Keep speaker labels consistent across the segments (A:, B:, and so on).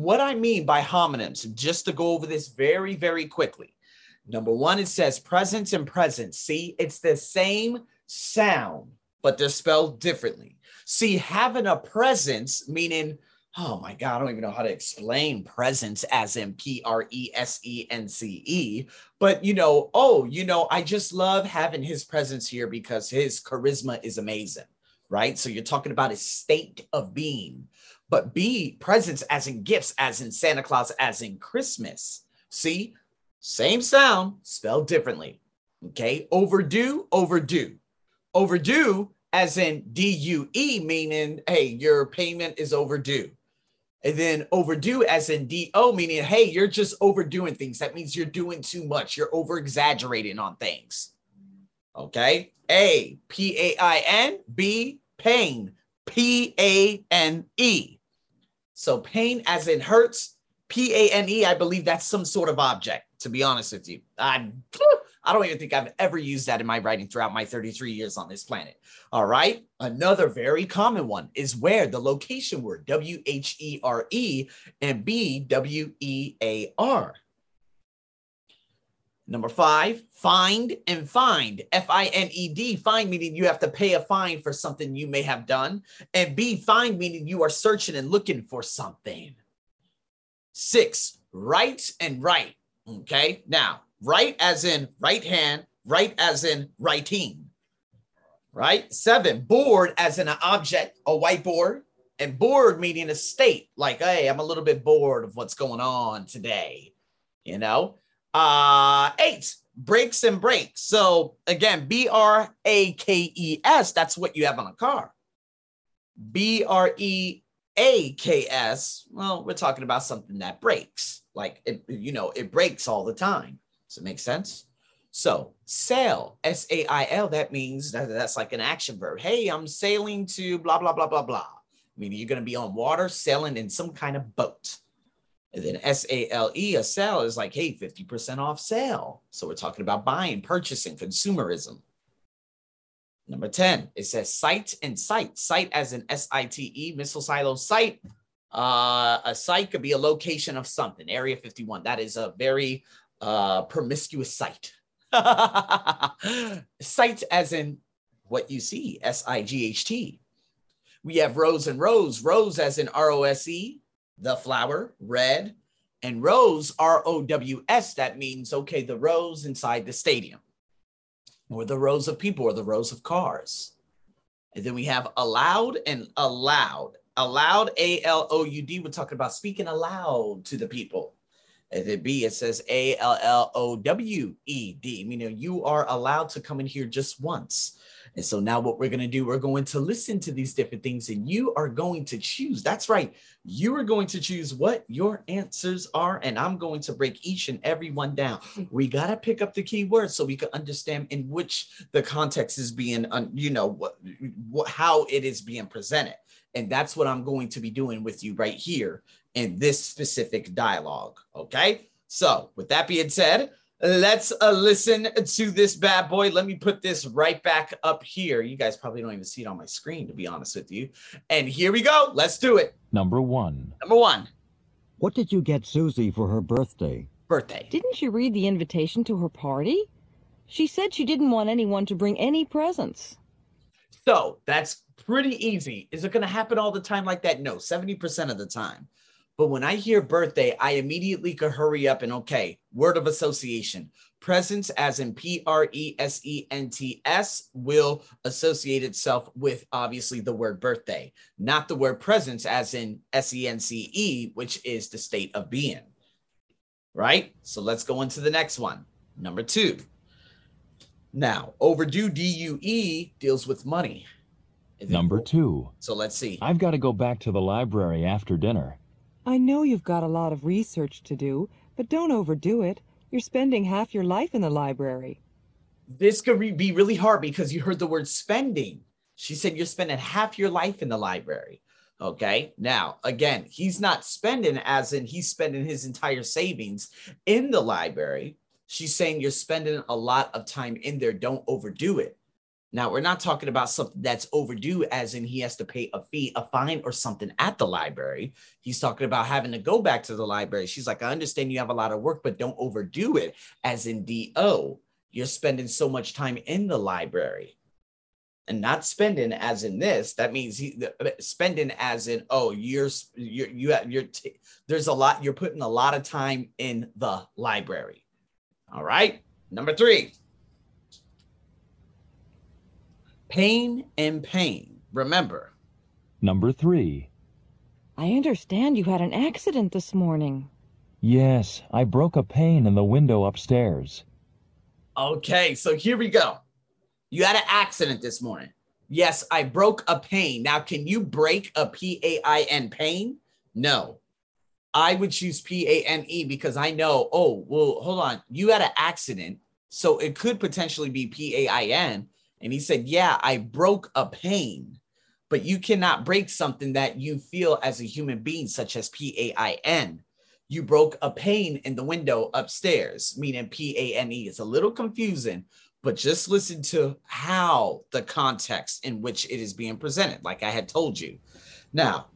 A: what I mean by homonyms, just to go over this very, very quickly. Number one, it says presence and presence. See, it's the same sound, but they're spelled differently. See, having a presence, meaning, oh my God, I don't even know how to explain presence as in P R E S E N C E. But, you know, oh, you know, I just love having his presence here because his charisma is amazing, right? So you're talking about his state of being. But B, presents as in gifts, as in Santa Claus, as in Christmas. See, same sound, spelled differently. Okay, overdue, overdue. Overdue as in D-U-E, meaning, hey, your payment is overdue. And then overdue as in D-O, meaning, hey, you're just overdoing things. That means you're doing too much. You're over exaggerating on things. Okay. A, P A I N, B, pain, P A N E. So pain as in hurts, P A N E, I believe that's some sort of object, to be honest with you. I, I don't even think I've ever used that in my writing throughout my 33 years on this planet. All right. Another very common one is where the location word W H E R E and B W E A R. Number five, find and find. F I N E D, fined meaning you have to pay a fine for something you may have done. And B, find meaning you are searching and looking for something. Six, right and right. Okay. Now, right as in right hand, write as in writing. Right. Seven, board as in an object, a whiteboard. And bored meaning a state, like, hey, I'm a little bit bored of what's going on today. You know? Uh, eight, brakes and brakes. So again, B R A K E S, that's what you have on a car. B R E A K S, well, we're talking about something that breaks. Like it, you know, it breaks all the time. Does it make sense? So sail, S A I L, that means that, that's like an action verb. Hey, I'm sailing to blah, blah, blah, blah, blah. Meaning you're going to be on water sailing in some kind of boat. And then S A L E, a sale is like, hey, 50% off sale. So we're talking about buying, purchasing, consumerism. Number 10, it says site and site. Site as in S I T E, missile silo site. Uh, a site could be a location of something, Area 51. That is a very uh, promiscuous site. sight as in what you see, S I G H T. We have rows and rows, rose as in R O S E, the flower, red, and rows, R O W S, that means, okay, the rows inside the stadium, or the rows of people, or the rows of cars. And then we have allowed and aloud. Aloud, A L O U D, we're talking about speaking aloud to the people. And then B, it says A L L O W E D, meaning you are allowed to come in here just once. And so now what we're going to do, we're going to listen to these different things and you are going to choose. That's right. You are going to choose what your answers are. And I'm going to break each and every one down. We got to pick up the key words so we can understand in which the context is being, you know, what, what, how it is being presented. And that's what I'm going to be doing with you right here in this specific dialogue. Okay. So with that being said, Let's uh, listen to this bad boy. Let me put this right back up here. You guys probably don't even see it on my screen, to be honest with you. And here we go. Let's do it.
B: Number one.
A: Number one.
C: What did you get Susie for her birthday?
A: Birthday.
D: Didn't you read the invitation to her party? She said she didn't want anyone to bring any presents.
A: So that's pretty easy. Is it going to happen all the time like that? No, 70% of the time. But when I hear birthday, I immediately could hurry up and okay, word of association. Presents, as in P R E S E N T S, will associate itself with obviously the word birthday, not the word presence, as in S E N C E, which is the state of being. Right? So let's go into the next one. Number two. Now, overdue DUE deals with money.
B: Number two.
A: So let's see.
B: I've got to go back to the library after dinner.
D: I know you've got a lot of research to do, but don't overdo it. You're spending half your life in the library.
A: This could be really hard because you heard the word spending. She said you're spending half your life in the library. Okay. Now, again, he's not spending as in he's spending his entire savings in the library. She's saying you're spending a lot of time in there. Don't overdo it. Now, we're not talking about something that's overdue, as in he has to pay a fee, a fine, or something at the library. He's talking about having to go back to the library. She's like, I understand you have a lot of work, but don't overdo it, as in DO. You're spending so much time in the library and not spending as in this that means he uh, spending as in oh you're you're you have you're t- there's a lot you're putting a lot of time in the library all right number three pain and pain remember
B: Number three.
E: I understand you had an accident this morning.
B: Yes, I broke a pane in the window upstairs.
A: okay so here we go you had an accident this morning yes i broke a pane now can you break a p-a-i-n pain no I would choose P A N E because I know, oh, well, hold on. You had an accident. So it could potentially be P A I N. And he said, yeah, I broke a pain, but you cannot break something that you feel as a human being, such as P A I N. You broke a pane in the window upstairs, meaning P A N E. It's a little confusing, but just listen to how the context in which it is being presented, like I had told you. Now,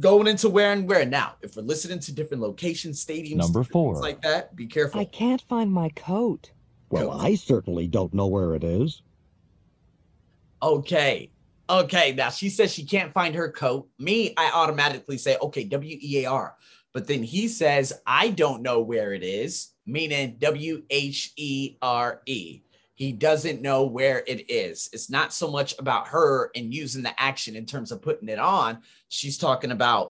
A: going into where and where. Now, if we're listening to different locations, stadiums,
B: Number four.
A: like that, be careful.
D: I can't find my coat.
C: Well, I certainly don't know where it is.
A: Okay. Okay. Now she says she can't find her coat. Me, I automatically say, okay, W E A R. But then he says, I don't know where it is, meaning W H E R E. He doesn't know where it is. It's not so much about her and using the action in terms of putting it on. She's talking about